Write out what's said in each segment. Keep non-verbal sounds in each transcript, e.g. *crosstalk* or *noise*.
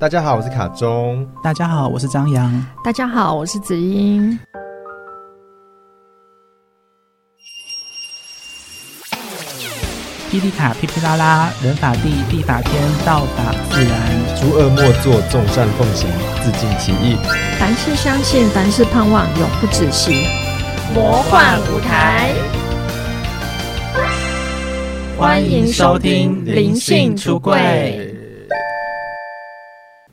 大家好，我是卡中。大家好，我是张扬。大家好，我是子英。霹雳卡噼噼啦啦，人法地，地法天，道法自然。诸恶莫作，众善奉行，自净其意。凡事相信，凡事盼望，永不止息。魔幻舞台，欢迎收听灵性出柜。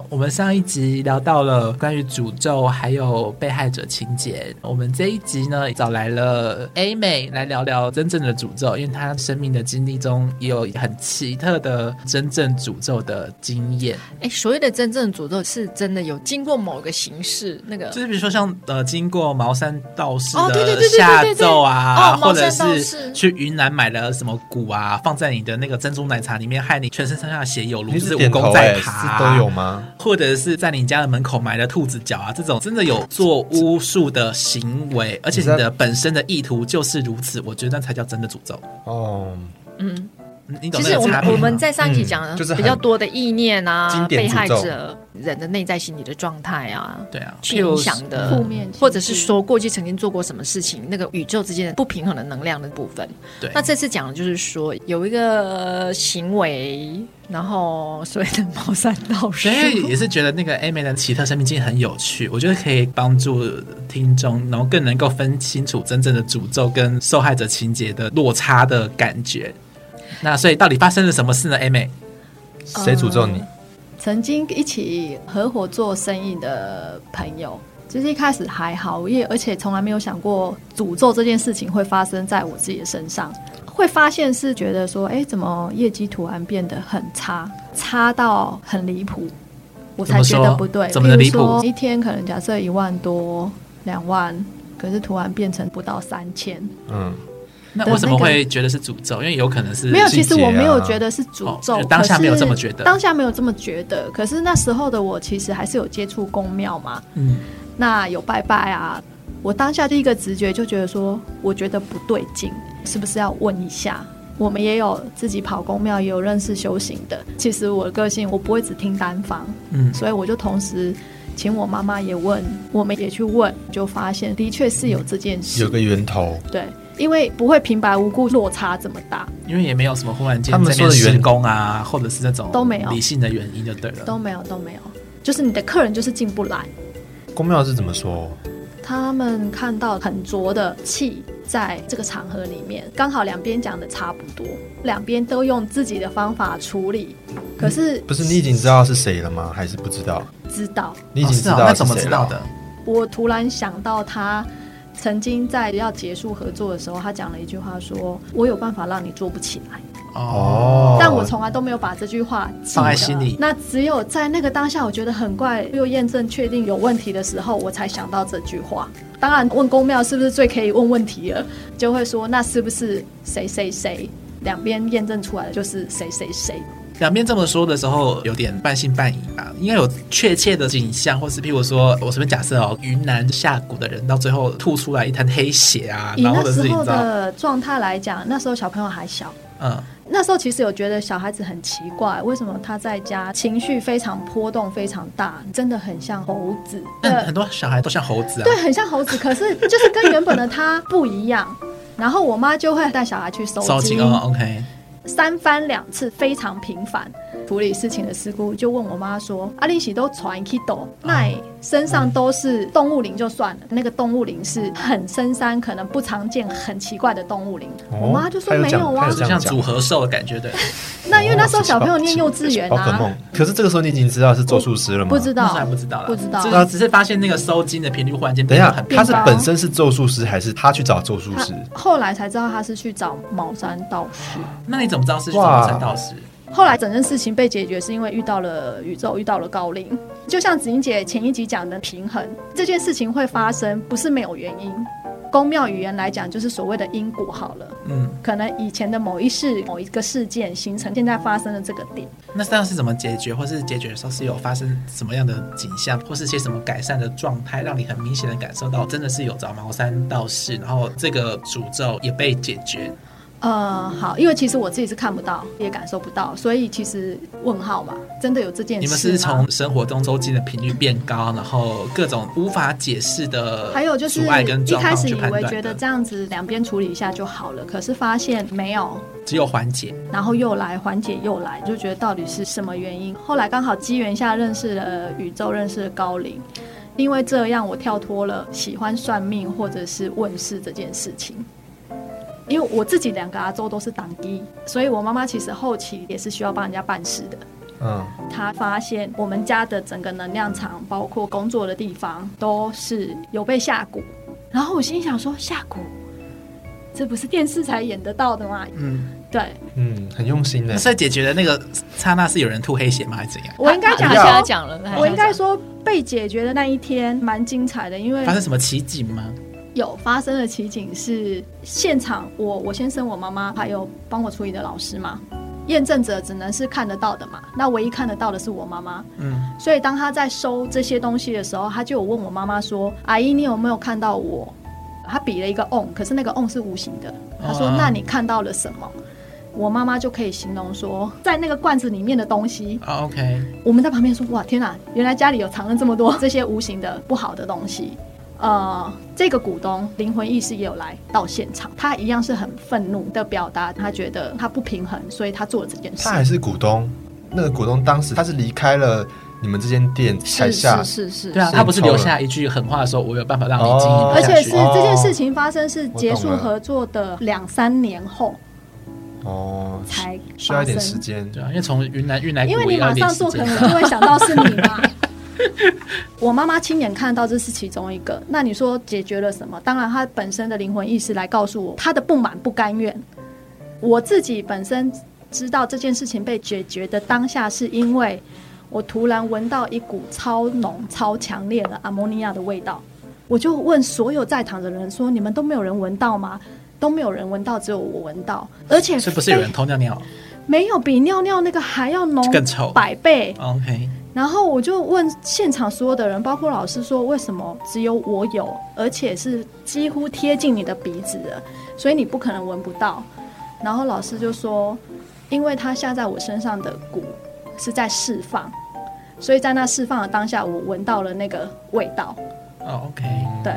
我们上一集聊到了关于诅咒，还有被害者情节。我们这一集呢，找来了 A 美来聊聊真正的诅咒，因为她生命的经历中也有很奇特的真正诅咒的经验。哎，所谓的真正诅咒，是真的有经过某个形式，那个就是比如说像呃，经过茅山道士的下咒啊，或者是去云南买了什么蛊啊，放在你的那个珍珠奶茶里面，害你全身上下血有如是，武功在爬，都有吗？或者是在你家的门口埋了兔子脚啊，这种真的有做巫术的行为，而且你的本身的意图就是如此，我觉得那才叫真的诅咒。哦，嗯。你懂其实我们我们在上一集讲的比较多的意念啊，被害者人的内在心理的状态啊，对啊，去影响的负面，或者是说过去曾经做过什么事情，那个宇宙之间的不平衡的能量的部分。对，那这次讲的就是说有一个行为，然后所谓的茅山道士，所以也是觉得那个 A 美的奇特生命经历很有趣，我觉得可以帮助听众，然后更能够分清楚真正的诅咒跟受害者情节的落差的感觉。那所以到底发生了什么事呢？A 妹，谁诅咒你？呃，曾经一起合伙做生意的朋友，其实一开始还好，因为而且从来没有想过诅咒这件事情会发生在我自己的身上。会发现是觉得说，哎，怎么业绩突然变得很差，差到很离谱，我才觉得不对。怎么离谱？一天可能假设一万多、两万，可是突然变成不到三千。嗯。那为什么会觉得是诅咒？因为有可能是没有，其实我没有觉得是诅咒，哦，当下没有这么觉得，当下没有这么觉得。可是那时候的我其实还是有接触宫庙嘛，嗯，那有拜拜啊。我当下第一个直觉就觉得说，我觉得不对劲，是不是要问一下？我们也有自己跑宫庙，也有认识修行的。其实我的个性，我不会只听单方，嗯，所以我就同时请我妈妈也问，我们也去问，就发现的确是有这件事，有个源头，对。因为不会平白无故落差这么大，因为也没有什么忽然间他们说的员工啊，或者是那种都没有理性的原因就对了，都没有都没有，就是你的客人就是进不来。公庙是怎么说？他们看到很浊的气在这个场合里面，刚好两边讲的差不多，两边都用自己的方法处理，可是、嗯、不是你已经知道是谁了吗？还是不知道？知道，你已经知道、哦哦、那怎么知道的？我突然想到他。曾经在要结束合作的时候，他讲了一句话说，说我有办法让你做不起来。哦，但我从来都没有把这句话放在心里。那只有在那个当下，我觉得很怪，又验证确定有问题的时候，我才想到这句话。当然，问公庙是不是最可以问问题了，就会说那是不是谁谁谁？两边验证出来的就是谁谁谁。两边这么说的时候，有点半信半疑吧？应该有确切的景象，或是譬如说，我随便假设哦，云南下蛊的人到最后吐出来一滩黑血啊，然后以那时候的状态来讲，那时候小朋友还小，嗯，那时候其实有觉得小孩子很奇怪，为什么他在家情绪非常波动非常大，真的很像猴子。但很多小孩都像猴子啊，对，很像猴子，可是就是跟原本的他不一样。然后我妈就会带小孩去收惊，收惊哦，OK。三番两次非常频繁。处理事情的师姑，就问我妈说：“阿丽喜都传 Kido，那身上都是动物灵就算了，那个动物灵是很深山，可能不常见、很奇怪的动物灵。哦”我妈就说：“没有啊，就像组合兽的感觉的。”那因为那时候小朋友念幼稚园啊，哦、可是这个时候你已经知道是咒术师了吗？不知道，还不知道，不知道，知道只是发现那个收金的频率忽然间等一下，他是本身是咒术师，还是他去找咒术师？后来才知道他是去找茅山道士。那你怎么知道是去找茅山道士？后来整件事情被解决，是因为遇到了宇宙，遇到了高龄。就像子英姐前一集讲的平衡，这件事情会发生，不是没有原因。宫庙语言来讲，就是所谓的因果好了。嗯，可能以前的某一世、某一个事件形成现在发生的这个点。那这样是怎么解决，或是解决的时候是有发生什么样的景象，或是些什么改善的状态，让你很明显的感受到真的是有着茅山道士，然后这个诅咒也被解决。呃，好，因为其实我自己是看不到，也感受不到，所以其实问号嘛，真的有这件事。你们是从生活中周期的频率变高，然后各种无法解释的，还有就是一开始以为觉得这样子两边处理一下就好了，可是发现没有，只有缓解，然后又来缓解又来，就觉得到底是什么原因？后来刚好机缘下认识了宇宙，认识了高龄，因为这样我跳脱了喜欢算命或者是问世这件事情。因为我自己两个阿周都是当机，所以我妈妈其实后期也是需要帮人家办事的。嗯，她发现我们家的整个能量场，包括工作的地方，都是有被下蛊。然后我心想说：下蛊，这不是电视才演得到的吗？嗯，对，嗯，很用心的。所以解决的那个刹那是有人吐黑血吗？还是怎样？我应该讲，现在讲了，我应该说被解决的那一天蛮精彩的，因为发生什么奇景吗？有发生的奇景是现场我，我我先生、我妈妈还有帮我处理的老师嘛，验证者只能是看得到的嘛，那唯一看得到的是我妈妈，嗯，所以当他在收这些东西的时候，他就有问我妈妈说：“阿姨，你有没有看到我？”他比了一个 on，可是那个 on 是无形的。他说：“那你看到了什么？”我妈妈就可以形容说，在那个罐子里面的东西。OK，我们在旁边说：“哇，天哪，原来家里有藏了这么多 *laughs* 这些无形的不好的东西。”呃，这个股东灵魂意识也有来到现场，他一样是很愤怒的表达，他觉得他不平衡，所以他做了这件事。他还是股东，那个股东当时他是离开了你们这间店才下，是是是，是，对啊，他不是留下一句狠话的时候，我有办法让你经营。而且是这件事情发生是结束合作的两三年后，哦，才需要一点时间，对啊，因为从云南运来，因为你马上做，可能就会想到是你嘛。*laughs* *laughs* 我妈妈亲眼看到这是其中一个，那你说解决了什么？当然，她本身的灵魂意识来告诉我她的不满、不甘愿。我自己本身知道这件事情被解决的当下，是因为我突然闻到一股超浓、超强烈的阿摩尼亚的味道。我就问所有在场的人说：“你们都没有人闻到吗？”都没有人闻到，只有我闻到。而且是不是有人偷尿尿？没有，比尿尿那个还要浓，更臭百倍。OK。然后我就问现场所有的人，包括老师说，为什么只有我有，而且是几乎贴近你的鼻子的，所以你不可能闻不到。然后老师就说，因为他下在我身上的蛊是在释放，所以在那释放的当下，我闻到了那个味道。哦，OK，对。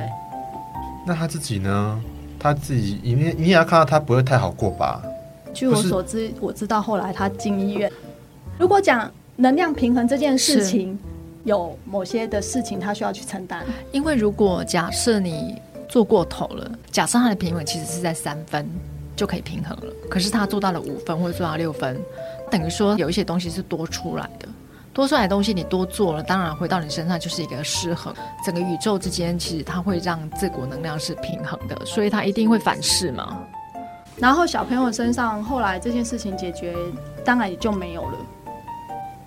那他自己呢？他自己，你你也要看到他不会太好过吧？据我所知，我知道后来他进医院。如果讲。能量平衡这件事情，有某些的事情他需要去承担。因为如果假设你做过头了，假设他的平衡其实是在三分就可以平衡了，可是他做到了五分或者做到六分，等于说有一些东西是多出来的，多出来的东西你多做了，当然回到你身上就是一个失衡。整个宇宙之间其实它会让这股能量是平衡的，所以它一定会反噬嘛。然后小朋友身上后来这件事情解决，当然也就没有了。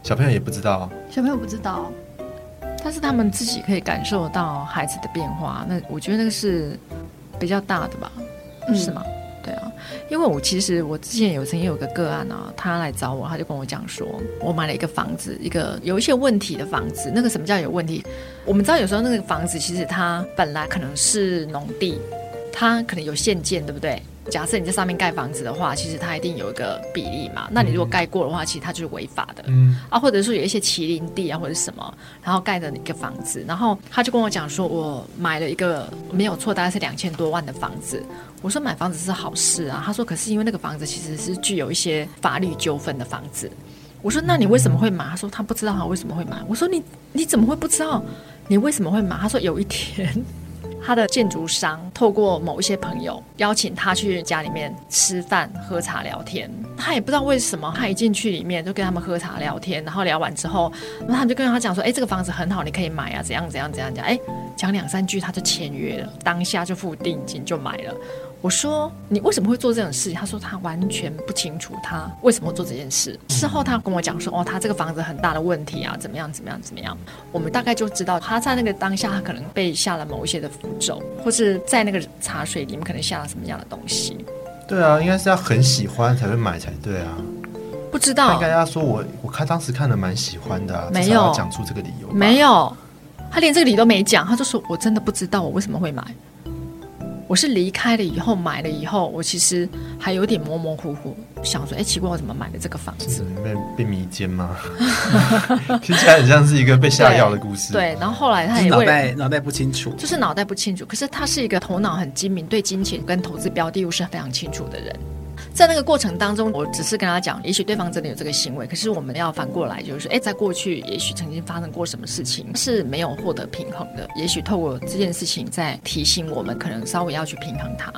小朋友也不知道，小朋友不知道，但是他们自己可以感受到孩子的变化。那我觉得那个是比较大的吧，嗯、是吗？对啊，因为我其实我之前有曾经有个个案啊，他来找我，他就跟我讲说，我买了一个房子，一个有一些问题的房子。那个什么叫有问题？我们知道有时候那个房子其实它本来可能是农地，它可能有限建，对不对？假设你在上面盖房子的话，其实它一定有一个比例嘛。那你如果盖过的话，其实它就是违法的。嗯啊，或者说有一些麒麟地啊，或者什么，然后盖的一个房子，然后他就跟我讲说，我买了一个没有错，大概是两千多万的房子。我说买房子是好事啊。他说可是因为那个房子其实是具有一些法律纠纷的房子。我说那你为什么会买？他说他不知道他为什么会买。我说你你怎么会不知道？你为什么会买？他说有一天。他的建筑商透过某一些朋友邀请他去家里面吃饭、喝茶、聊天。他也不知道为什么，他一进去里面就跟他们喝茶聊天，然后聊完之后，那他就跟他讲说：“哎，这个房子很好，你可以买啊，怎样怎样怎样讲。”哎，讲两三句他就签约了，当下就付定金就买了。我说你为什么会做这种事情？他说他完全不清楚他为什么会做这件事。事后他跟我讲说，哦，他这个房子很大的问题啊，怎么样怎么样怎么样。我们大概就知道他在那个当下，他可能被下了某一些的符咒，或是在那个茶水里面可能下了什么样的东西。对啊，应该是要很喜欢才会买才对啊。不知道，应该要说我我看当时看的蛮喜欢的啊，没有讲出这个理由，没有，他连这个理由都没讲，他就说我真的不知道我为什么会买。我是离开了以后买了以后，我其实还有点模模糊糊，想说，哎，奇怪，我怎么买了这个房子？被被迷奸吗？*laughs* 听起来很像是一个被下药的故事。对，对，然后后来他也脑袋脑袋不清楚，就是脑袋不清楚。可是他是一个头脑很精明，对金钱跟投资标的物是非常清楚的人。在那个过程当中，我只是跟他讲，也许对方真的有这个行为，可是我们要反过来，就是说，哎，在过去也许曾经发生过什么事情是没有获得平衡的，也许透过这件事情在提醒我们，可能稍微要去平衡它，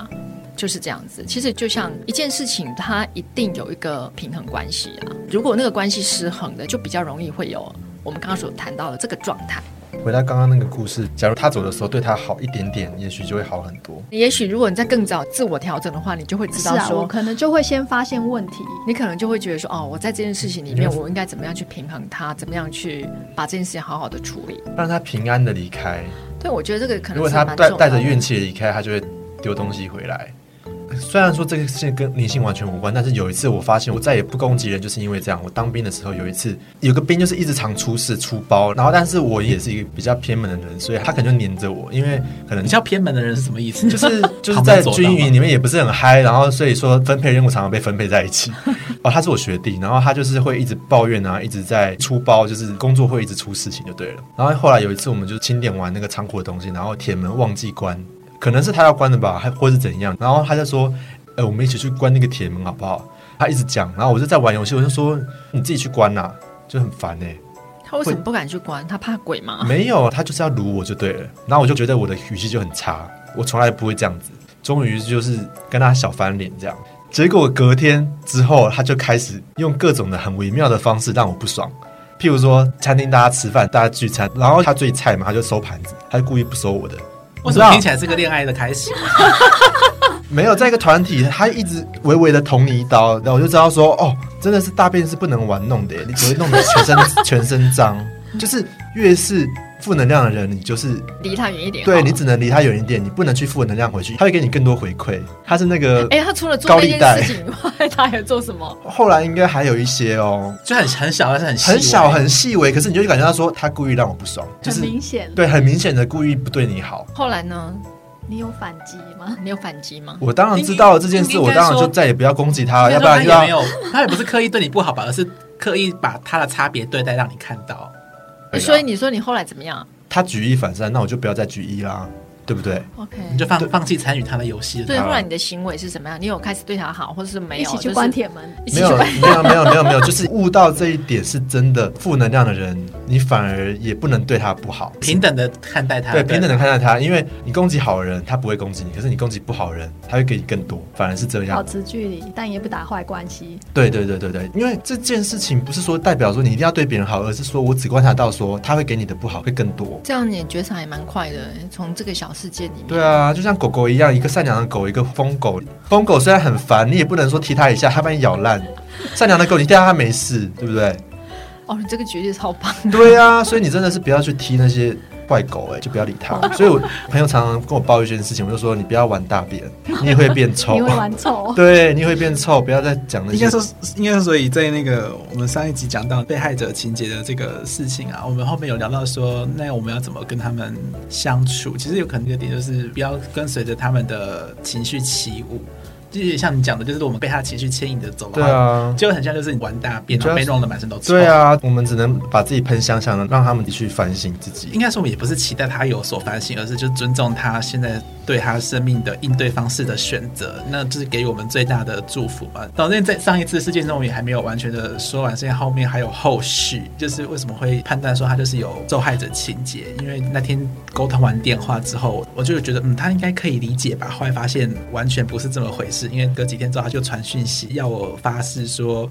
就是这样子。其实就像一件事情，它一定有一个平衡关系啊，如果那个关系失衡的，就比较容易会有我们刚刚所谈到的这个状态。回到刚刚那个故事，假如他走的时候对他好一点点，也许就会好很多。也许如果你在更早自我调整的话，你就会知道说，啊、可能就会先发现问题，你可能就会觉得说，哦，我在这件事情里面，我应该怎么样去平衡它，怎么样去把这件事情好好的处理，让他平安的离开。对，我觉得这个可能如果他带带着怨气离开，他就会丢东西回来。虽然说这个事情跟灵性完全无关，但是有一次我发现我再也不攻击人，就是因为这样。我当兵的时候有一次，有个兵就是一直常出事出包，然后但是我也是一个比较偏门的人，所以他可能就黏着我，因为可能比较偏门的人是什么意思？就是就是在军营里面也不是很嗨，然后所以说分配任务常常被分配在一起。*laughs* 哦，他是我学弟，然后他就是会一直抱怨啊，一直在出包，就是工作会一直出事情就对了。然后后来有一次我们就清点完那个仓库的东西，然后铁门忘记关。可能是他要关的吧，还或是怎样？然后他就说：“哎、欸，我们一起去关那个铁门好不好？”他一直讲，然后我就在玩游戏，我就说：“你自己去关呐、啊，就很烦哎、欸。”他为什么不敢去关？他怕鬼吗？没有，他就是要撸我就对了。然后我就觉得我的语气就很差，我从来不会这样子。终于就是跟他小翻脸这样。结果隔天之后，他就开始用各种的很微妙的方式让我不爽。譬如说，餐厅大家吃饭，大家聚餐，然后他最菜嘛，他就收盘子，他就故意不收我的。为什么听起来是个恋爱的开始？*laughs* 没有，在一个团体，他一直微微的捅你一刀，然后我就知道说，哦，真的是大便是不能玩弄的，你只会弄得全身 *laughs* 全身脏，就是越是。负能量的人，你就是离他远一点。对，你只能离他远一点，你不能去负能量回去，他会给你更多回馈。他是那个，哎，他除了做这件事情以外，他还有做什么？后来应该还有一些哦，就很很小，但是很很小很细微。可是你就感觉到说，他故意让我不爽，就是很明显，对，很明显的故意不对你好。后来呢？你有反击吗？你有反击吗？我当然知道了这件事，我当然就再也不要攻击他了，要不然他也没有，他也不是刻意对你不好吧，而是刻意把他的差别对待让你看到。所以你说你后来怎么样？他举一反三，那我就不要再举一啦。对不对？OK，你就放放弃参与他的游戏了。对，不然你的行为是什么样？你有开始对他好，或者是没有？一起去关铁门？没有，没有，没有，没有，没有，就是悟到这一点是真的。负能量的人，你反而也不能对他不好，平等的看待他。对，平等的看待他，因为你攻击好人，他不会攻击你；可是你攻击不好人，他会给你更多。反而是这样，保持距离，但也不打坏关系。对，对，对，对，对。因为这件事情不是说代表说你一定要对别人好，而是说我只观察到说他会给你的不好会更多。这样你觉察也蛮快的，从这个小世界里面。对啊。啊，就像狗狗一样，一个善良的狗，一个疯狗。疯狗虽然很烦，你也不能说踢它一下，它把你咬烂。善良的狗，你踢它它没事，对不对？哦，你这个绝对超棒。对啊，所以你真的是不要去踢那些。坏狗哎、欸，就不要理他。所以，我朋友常常跟我抱怨一件事情，我就说：你不要玩大便，*laughs* 你也会变臭。你会玩臭？*laughs* 对，你会变臭。不要再讲那些。应该说，应该说，所以在那个我们上一集讲到被害者情节的这个事情啊，我们后面有聊到说，那我们要怎么跟他们相处？其实有可能一个点就是不要跟随着他们的情绪起舞。就是像你讲的，就是我们被他的情绪牵引着走，对啊，就很像就是你玩大便，被弄得满身都臭。对啊，我们只能把自己喷香香的，让他们去反省自己。应该说，我们也不是期待他有所反省，而是就尊重他现在对他生命的应对方式的选择，那就是给我们最大的祝福嘛。导致在上一次事件中我也还没有完全的说完，现在后面还有后续，就是为什么会判断说他就是有受害者情节？因为那天沟通完电话之后，我就觉得嗯，他应该可以理解吧。后来发现完全不是这么回事。因为隔几天之后，他就传讯息要我发誓说，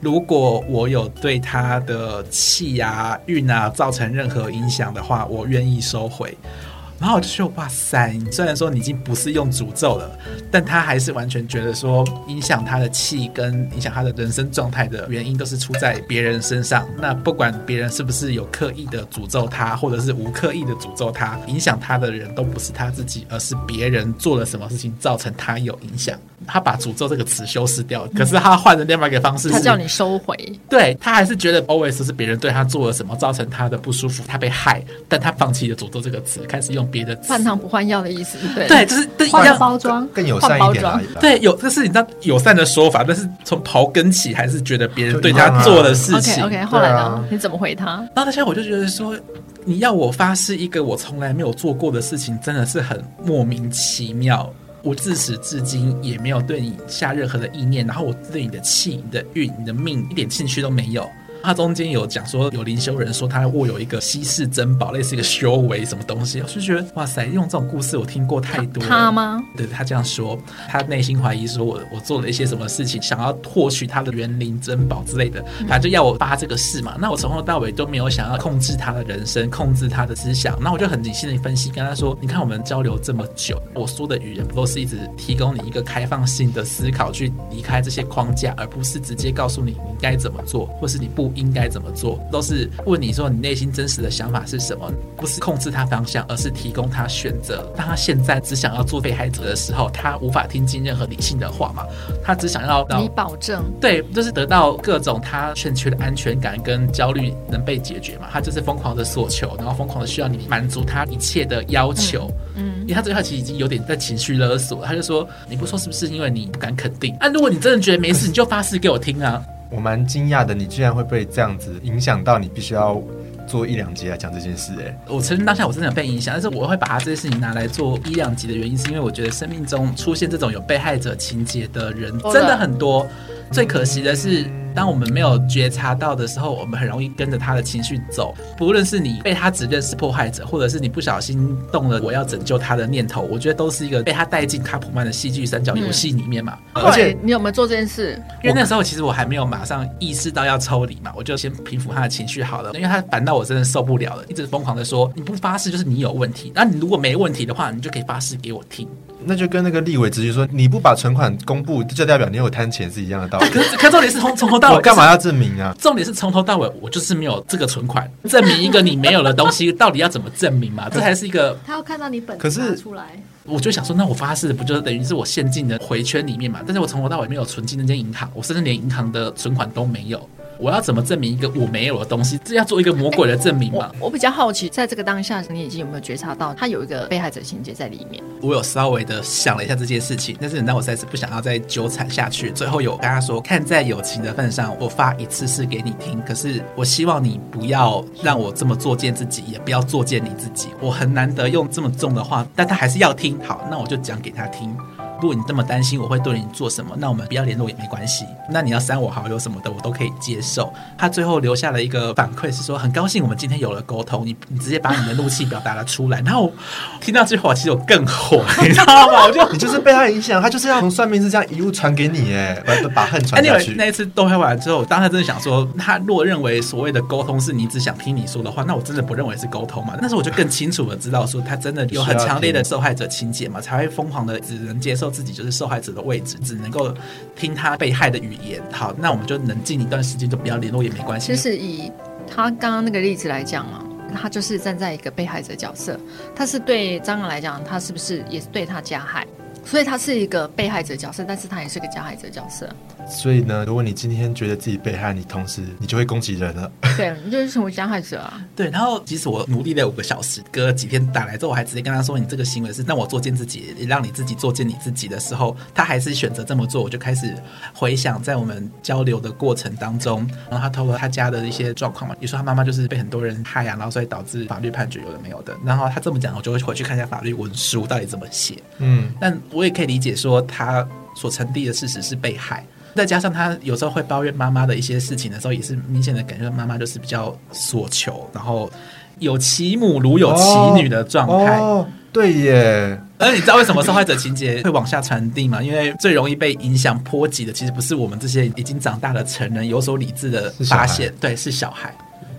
如果我有对他的气啊、运啊造成任何影响的话，我愿意收回。然后我就说：“哇塞！虽然说你已经不是用诅咒了，但他还是完全觉得说，影响他的气跟影响他的人生状态的原因都是出在别人身上。那不管别人是不是有刻意的诅咒他，或者是无刻意的诅咒他，影响他的人都不是他自己，而是别人做了什么事情造成他有影响。”他把诅咒这个词修饰掉，可是他换了另外一个方式，他叫你收回。对，他还是觉得 always 是别人对他做了什么，造成他的不舒服，他被害，但他放弃了诅咒这个词，开始用别的词。换汤不换药的意思，对，对，就是换包装更友善一点。对，有这是你知道友善的说法，但是从刨根起还是觉得别人对他做的事情。OK，OK，后来呢？你怎么回他？然后那现在我就觉得说，你要我发誓一个我从来没有做过的事情，真的是很莫名其妙。我自始至今也没有对你下任何的意念，然后我对你的气、你的运、你的命一点兴趣都没有。他中间有讲说，有灵修人说他握有一个稀世珍宝，类似一个修为什么东西，我就觉得哇塞，用这种故事我听过太多了。他吗？对，他这样说，他内心怀疑说我我做了一些什么事情，想要获取他的园林珍宝之类的，反正就要我发这个誓嘛。那我从头到尾都没有想要控制他的人生，控制他的思想。那我就很理性的分析，跟他说，你看我们交流这么久，我说的语言不都是一直提供你一个开放性的思考，去离开这些框架，而不是直接告诉你你该怎么做，或是你不。应该怎么做，都是问你说你内心真实的想法是什么，不是控制他方向，而是提供他选择。当他现在只想要做被害者的时候，他无法听进任何理性的话嘛？他只想要你保证，对，就是得到各种他欠缺的安全感跟焦虑能被解决嘛？他就是疯狂的索求，然后疯狂的需要你满足他一切的要求。嗯，因为他这句话其实已经有点在情绪勒索，他就说：“你不说是不是因为你不敢肯定？啊，如果你真的觉得没事，你就发誓给我听啊。”我蛮惊讶的，你居然会被这样子影响到，你必须要做一两集来讲这件事。哎，我承认当下我真的有被影响，但是我会把它这件事情拿来做一两集的原因，是因为我觉得生命中出现这种有被害者情节的人真的很多。最可惜的是，当我们没有觉察到的时候，我们很容易跟着他的情绪走。不论是你被他指认是迫害者，或者是你不小心动了我要拯救他的念头，我觉得都是一个被他带进卡普曼的戏剧三角游戏里面嘛。而且你有没有做这件事？因为那时候其实我还没有马上意识到要抽离嘛，我就先平复他的情绪好了。因为他烦到我真的受不了了，一直疯狂的说你不发誓就是你有问题，那你如果没问题的话，你就可以发誓给我听。那就跟那个立委直接说你不把存款公布，就代表你有贪钱是一样的道理。可是，可重点是从从头到尾，我干嘛要证明啊？重点是从头到尾，我就是没有这个存款，证明一个你没有的东西，*laughs* 到底要怎么证明嘛？这还是一个他要看到你本可是出来，我就想说，那我发誓不就是等于是我陷进的回圈里面嘛？但是我从头到尾没有存进那间银行，我甚至连银行的存款都没有。我要怎么证明一个我没有的东西？这要做一个魔鬼的证明吗？我，我比较好奇，在这个当下，你已经有没有觉察到他有一个被害者情节在里面？我有稍微的想了一下这件事情，但是那我实在是不想要再纠缠下去。最后有跟他说，看在友情的份上，我发一次誓给你听。可是我希望你不要让我这么作践自己，也不要作践你自己。我很难得用这么重的话，但他还是要听。好，那我就讲给他听。如果你这么担心我会对你做什么，那我们不要联络也没关系。那你要删我好友什么的，我都可以接受。他最后留下了一个反馈是说，很高兴我们今天有了沟通，你你直接把你的怒气表达了出来。然后听到这句话，其实我更火，你知道吗？我就 *laughs* 你就是被他影响，他就是要从算命师这样一路传给你，哎，把把恨传下去。那一次斗拍完之后，当他真的想说，他若认为所谓的沟通是你只想听你说的话，那我真的不认为是沟通嘛。那时候我就更清楚的知道说，他真的有很强烈的受害者情节嘛，才会疯狂的只能接受自己就是受害者的位置，只能够听他被害的语言。好，那我们就冷静一段时间，就不要联络也没关系。其实以他刚刚那个例子来讲啊，他就是站在一个被害者角色，他是对张扬来讲，他是不是也是对他加害？所以他是一个被害者角色，但是他也是个加害者角色。所以呢，如果你今天觉得自己被害，你同时你就会攻击人了。对，你就是成为加害者啊。对，然后即使我努力了五个小时，隔了几天打来之后，我还直接跟他说：“你这个行为是让我作践自己，让你自己作践你自己的时候，他还是选择这么做。”我就开始回想在我们交流的过程当中，然后他透过他家的一些状况嘛，比如说他妈妈就是被很多人害啊，然后所以导致法律判决有的没有的。然后他这么讲，我就会回去看一下法律文书到底怎么写。嗯，但我也可以理解说他所传递的事实是被害。再加上他有时候会抱怨妈妈的一些事情的时候，也是明显的感觉妈妈就是比较索求，然后有其母如有其女的状态。哦，哦，对耶。而你知道为什么受害者情节会往下传递吗？因为最容易被影响波及的，其实不是我们这些已经长大的成人有所理智的发现，对，是小孩。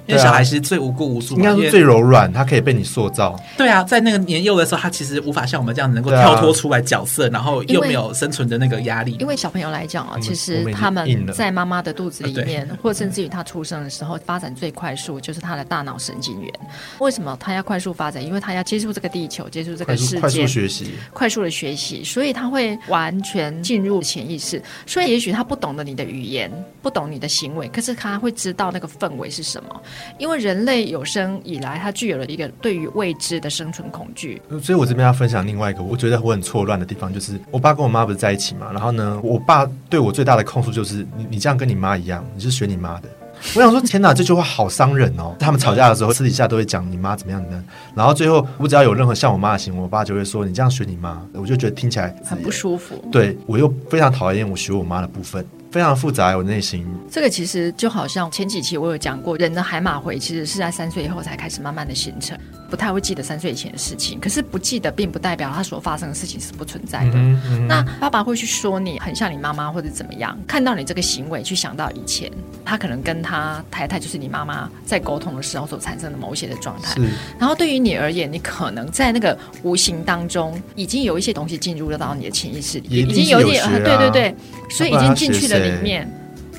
因为小孩是最无辜无助，应该是最柔软，他可以被你塑造。对啊，在那个年幼的时候，他其实无法像我们这样能够跳脱出来角色，然后又没有生存的那个压力。因为小朋友来讲啊，其实他们在妈妈的肚子里面，或甚至于他出生的时候，发展最快速就是他的大脑神经元。为什么他要快速发展？因为他要接触这个地球，接触这个世界，快速学习，快速的学习，所以他会完全进入潜意识。所以也许他不懂得你的语言，不懂你的行为，可是他会知道那个氛围是什么。因为人类有生以来，它具有了一个对于未知的生存恐惧。所以我这边要分享另外一个，我觉得我很错乱的地方，就是我爸跟我妈不是在一起嘛，然后呢，我爸对我最大的控诉就是你你这样跟你妈一样，你是学你妈的。我想说，天哪，这句话好伤人哦！他们吵架的时候，私底下都会讲你妈怎么样呢？然后最后，我只要有任何像我妈的行为，我爸就会说你这样学你妈，我就觉得听起来很不舒服。对，我又非常讨厌我学我妈的部分。非常复杂，我内心。这个其实就好像前几期我有讲过，人的海马回其实是在三岁以后才开始慢慢的形成，不太会记得三岁以前的事情。可是不记得，并不代表他所发生的事情是不存在的。嗯嗯、那爸爸会去说你很像你妈妈或者怎么样，看到你这个行为去想到以前，他可能跟他太太就是你妈妈在沟通的时候所产生的某些的状态。然后对于你而言，你可能在那个无形当中已经有一些东西进入了到你的潜意识里，已经有点、啊、对对对，所以已经进去了。里面，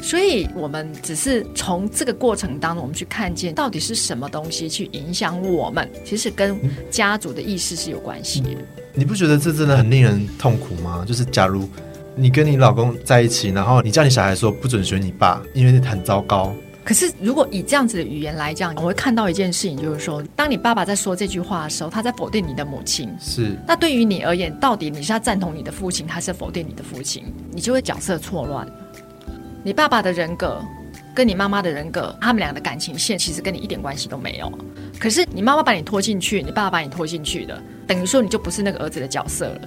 所以我们只是从这个过程当中，我们去看见到底是什么东西去影响我们，其实跟家族的意识是有关系的。你不觉得这真的很令人痛苦吗？就是假如你跟你老公在一起，然后你叫你小孩说不准学你爸，因为很糟糕。可是如果以这样子的语言来讲，我会看到一件事情，就是说，当你爸爸在说这句话的时候，他在否定你的母亲。是。那对于你而言，到底你是要赞同你的父亲，还是否定你的父亲？你就会角色错乱。你爸爸的人格跟你妈妈的人格，他们俩的感情线其实跟你一点关系都没有。可是你妈妈把你拖进去，你爸爸把你拖进去的，等于说你就不是那个儿子的角色了，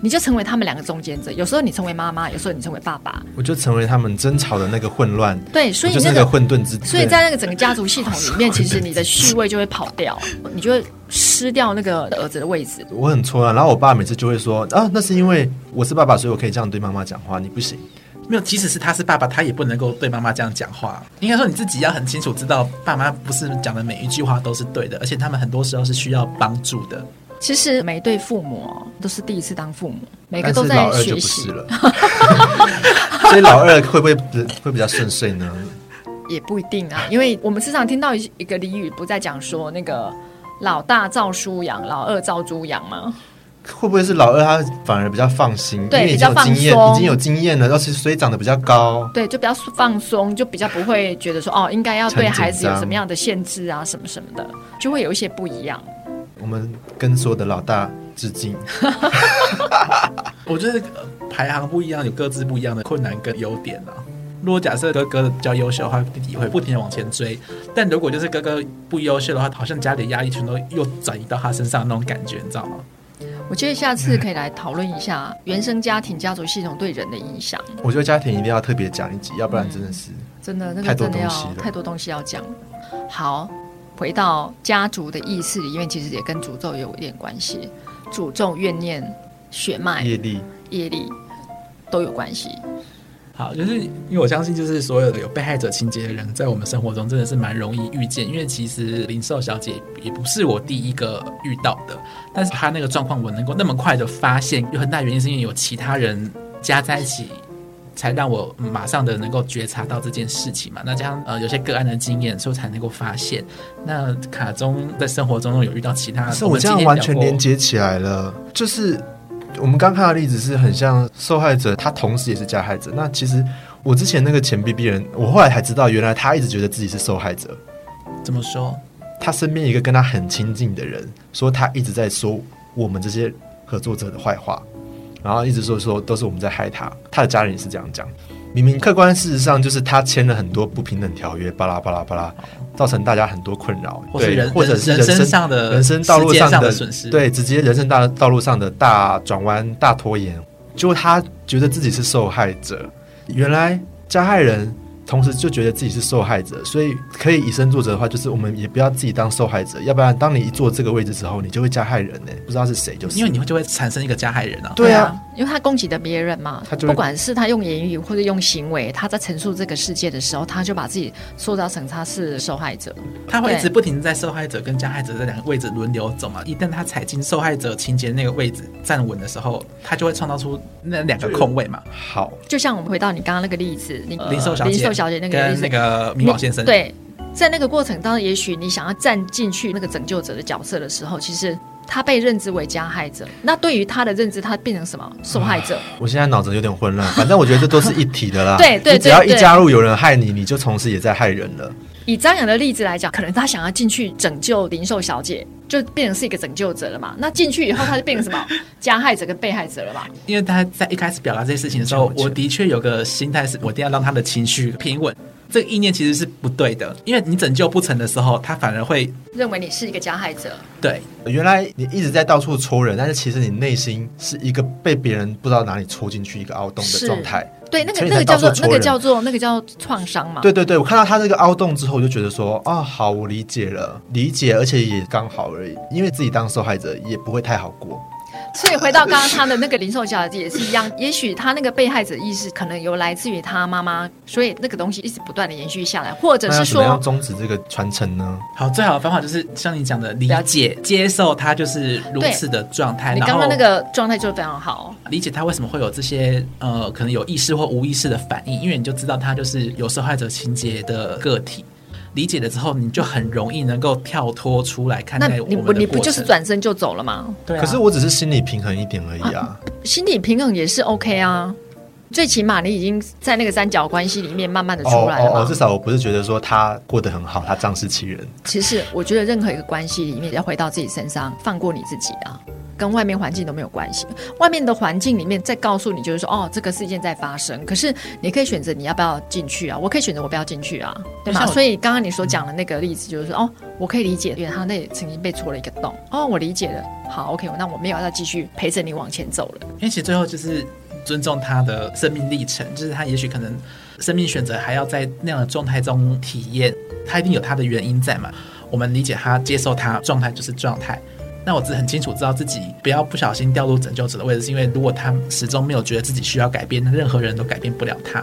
你就成为他们两个中间者。有时候你成为妈妈，有时候你成为爸爸，我就成为他们争吵的那个混乱。对，所以那个混沌之，所以在那个整个家族系统里面，其实你的序位就会跑掉，你就会失掉那个儿子的位置。我很错乱，然后我爸每次就会说啊，那是因为我是爸爸，所以我可以这样对妈妈讲话，你不行。没有，即使是他是爸爸，他也不能够对妈妈这样讲话。应该说你自己要很清楚知道，爸妈不是讲的每一句话都是对的，而且他们很多时候是需要帮助的。其实每一对父母都是第一次当父母，每个都在学习。老二就不是了，*laughs* 所以老二会不会会比较顺遂呢？也不一定啊，因为我们时常听到一一个俚语，不在讲说那个老大照书养，老二照猪养吗？会不会是老二他反而比较放心？对，比较放松，已经有经验了，而且所以长得比较高。对，就比较放松，就比较不会觉得说哦，应该要对孩子有什么样的限制啊，什么什么的，就会有一些不一样。我们跟所有的老大致敬。*laughs* 我觉得排行不一样，有各自不一样的困难跟优点啊。如果假设哥哥比较优秀的话，弟弟会不停的往前追；但如果就是哥哥不优秀的话，好像家里的压力全都又转移到他身上那种感觉，你知道吗？我觉得下次可以来讨论一下原生家庭、家族系统对人的影响。我觉得家庭一定要特别讲一集，要不然真的是真的那个真的要太多东西要讲。好，回到家族的意识里面，因为其实也跟诅咒有一点关系，诅咒、怨念、血脉、业力、业力都有关系。好，就是因为我相信，就是所有的有被害者情节的人，在我们生活中真的是蛮容易遇见。因为其实零售小姐也不是我第一个遇到的，但是她那个状况，我能够那么快的发现，有很大原因是因为有其他人加在一起，才让我马上的能够觉察到这件事情嘛。那这样呃，有些个案的经验，所以才能够发现。那卡中在生活中有遇到其他，是我这样完全连接起来了，就是。我们刚看到的例子是很像受害者，他同时也是加害者。那其实我之前那个前 BB 人，我后来才知道，原来他一直觉得自己是受害者。怎么说？他身边一个跟他很亲近的人说，他一直在说我们这些合作者的坏话，然后一直说说都是我们在害他。他的家人也是这样讲。明明客观事实上就是他签了很多不平等条约，巴拉巴拉巴拉，造成大家很多困扰，对，或者是人生上的人生道路上的损失，对，直接人生大道路上的大转弯、大拖延，就他觉得自己是受害者。原来加害人同时就觉得自己是受害者，所以可以以身作则的话，就是我们也不要自己当受害者，要不然当你一坐这个位置之后，你就会加害人呢，不知道是谁，就是因为你会就会产生一个加害人啊。对啊，因为他攻击的别人嘛，他就不管是他用言语或者用行为，他在陈述这个世界的时候，他就把自己塑造成他是受害者，他会一直不停在受害者跟加害者这两个位置轮流走嘛。一旦他踩进受害者情节那个位置站稳的时候，他就会创造出那两个空位嘛。好，就像我们回到你刚刚那个例子，那个零售小姐，小姐那个跟那个米宝先生，对，在那个过程当中，也许你想要站进去那个拯救者的角色的时候，其实他被认知为加害者。那对于他的认知，他变成什么？受害者。我现在脑子有点混乱，反正我觉得这都是一体的啦。对，*laughs* 对，对，你只要一加入有人害你，你就同时也在害人了。以张扬的例子来讲，可能他想要进去拯救零售小姐，就变成是一个拯救者了嘛？那进去以后，他就变成什么？*laughs* 加害者跟被害者了嘛？因为他在一开始表达这些事情的时候，我的确有个心态是，我一定要让他的情绪平稳。这个意念其实是不对的，因为你拯救不成的时候，他反而会认为你是一个加害者。对，原来你一直在到处戳人，但是其实你内心是一个被别人不知道哪里戳进去一个凹洞的状态。对，那个那个叫做那个叫做那个叫创伤嘛。对对对，我看到他这个凹洞之后，我就觉得说啊，好，我理解了，理解，而且也刚好而已，因为自己当受害者也不会太好过。所以回到刚刚他的那个零售小姐也是一样，也许他那个被害者意识可能有来自于他妈妈，所以那个东西一直不断的延续下来，或者是说要终止这个传承呢？好，最好的方法就是像你讲的理解、接受他就是如此的状态。你刚刚那个状态就非常好，理解他为什么会有这些呃，可能有意识或无意识的反应，因为你就知道他就是有受害者情节的个体。理解了之后，你就很容易能够跳脱出来看待我们的过程。那你不你不就是转身就走了吗？对啊。可是我只是心理平衡一点而已啊。啊心理平衡也是 OK 啊。最起码你已经在那个三角关系里面慢慢的出来了。哦，哦，哦，至少我不是觉得说他过得很好，他仗势欺人。其实我觉得任何一个关系里面，要回到自己身上，放过你自己啊。跟外面环境都没有关系，外面的环境里面再告诉你，就是说，哦，这个事件在发生。可是你可以选择你要不要进去啊？我可以选择我不要进去啊，对吗？所以刚刚你所讲的那个例子，就是说，哦，我可以理解，因为他那里曾经被戳了一个洞。哦，我理解了。好，OK，那我没有要继续陪着你往前走了。因为其实最后就是尊重他的生命历程，就是他也许可能生命选择还要在那样的状态中体验，他一定有他的原因在嘛。我们理解他，接受他，状态就是状态。那我只很清楚知道自己不要不小心掉入拯救者的位置，是因为如果他始终没有觉得自己需要改变，那任何人都改变不了他。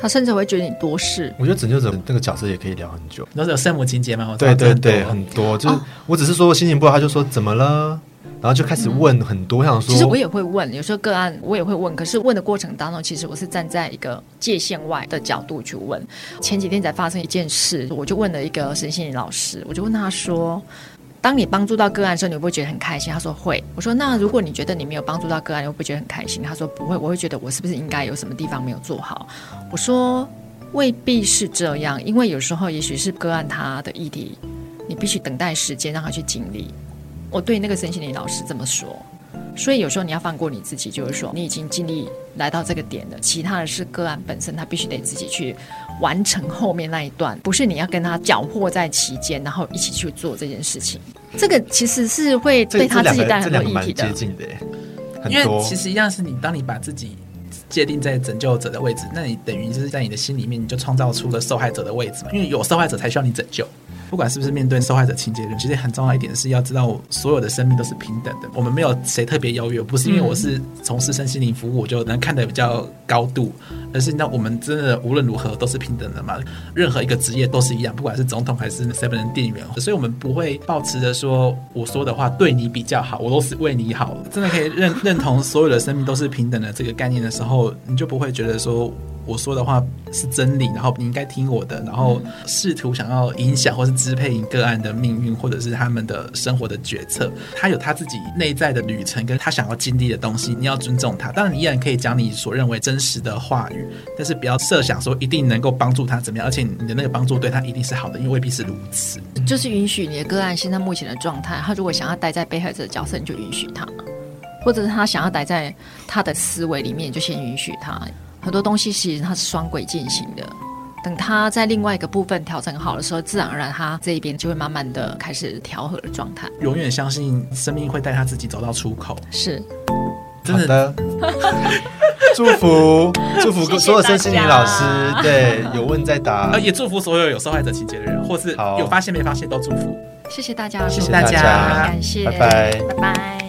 他甚至会觉得你多事。我觉得拯救者这个角色也可以聊很久。那是有圣母情节吗？对对对，很多。就是我只是说我心情不好，他就说怎么了，然后就开始问很多。我想说，其实我也会问，有时候个案我也会问，可是问的过程当中，其实我是站在一个界限外的角度去问。前几天才发生一件事，我就问了一个神心理老师，我就问他说。当你帮助到个案的时候，你会不会觉得很开心？他说会。我说那如果你觉得你没有帮助到个案，你会不会觉得很开心？他说不会，我会觉得我是不是应该有什么地方没有做好？我说未必是这样，因为有时候也许是个案他的议题，你必须等待时间让他去经历。我对那个身心灵老师这么说。所以有时候你要放过你自己，就是说你已经尽力来到这个点了，其他的是个案本身，他必须得自己去完成后面那一段，不是你要跟他搅和在其间，然后一起去做这件事情。这个其实是会对他自己带来很多议题的。接近的，因为其实一样是你，当你把自己界定在拯救者的位置，那你等于就是在你的心里面，你就创造出了受害者的位置嘛，因为有受害者才需要你拯救。不管是不是面对受害者情节人，其实很重要一点是要知道，所有的生命都是平等的。我们没有谁特别优越，不是因为我是从事身心灵服务，我就能看得比较高度，而是那我们真的无论如何都是平等的嘛。任何一个职业都是一样，不管是总统还是 seven 店员，所以我们不会抱持着说我说的话对你比较好，我都是为你好。真的可以认认同所有的生命都是平等的这个概念的时候，你就不会觉得说。我说的话是真理，然后你应该听我的，然后试图想要影响或是支配你个案的命运，或者是他们的生活的决策。他有他自己内在的旅程，跟他想要经历的东西，你要尊重他。当然，你依然可以讲你所认为真实的话语，但是不要设想说一定能够帮助他怎么样，而且你的那个帮助对他一定是好的，因为未必是如此。就是允许你的个案现在目前的状态，他如果想要待在被害者的角色，你就允许他；或者是他想要待在他的思维里面，你就先允许他。很多东西其实它是双轨进行的，等他在另外一个部分调整好的时候，自然而然他这一边就会慢慢的开始调和的状态。永远相信生命会带他自己走到出口。是。真的。*laughs* 祝福祝福所有身心灵老师，对，有问再答。也祝福所有有受害者情节的人，或是有发现没发现都祝福。谢谢大家，谢谢大家，感谢，拜拜，拜拜。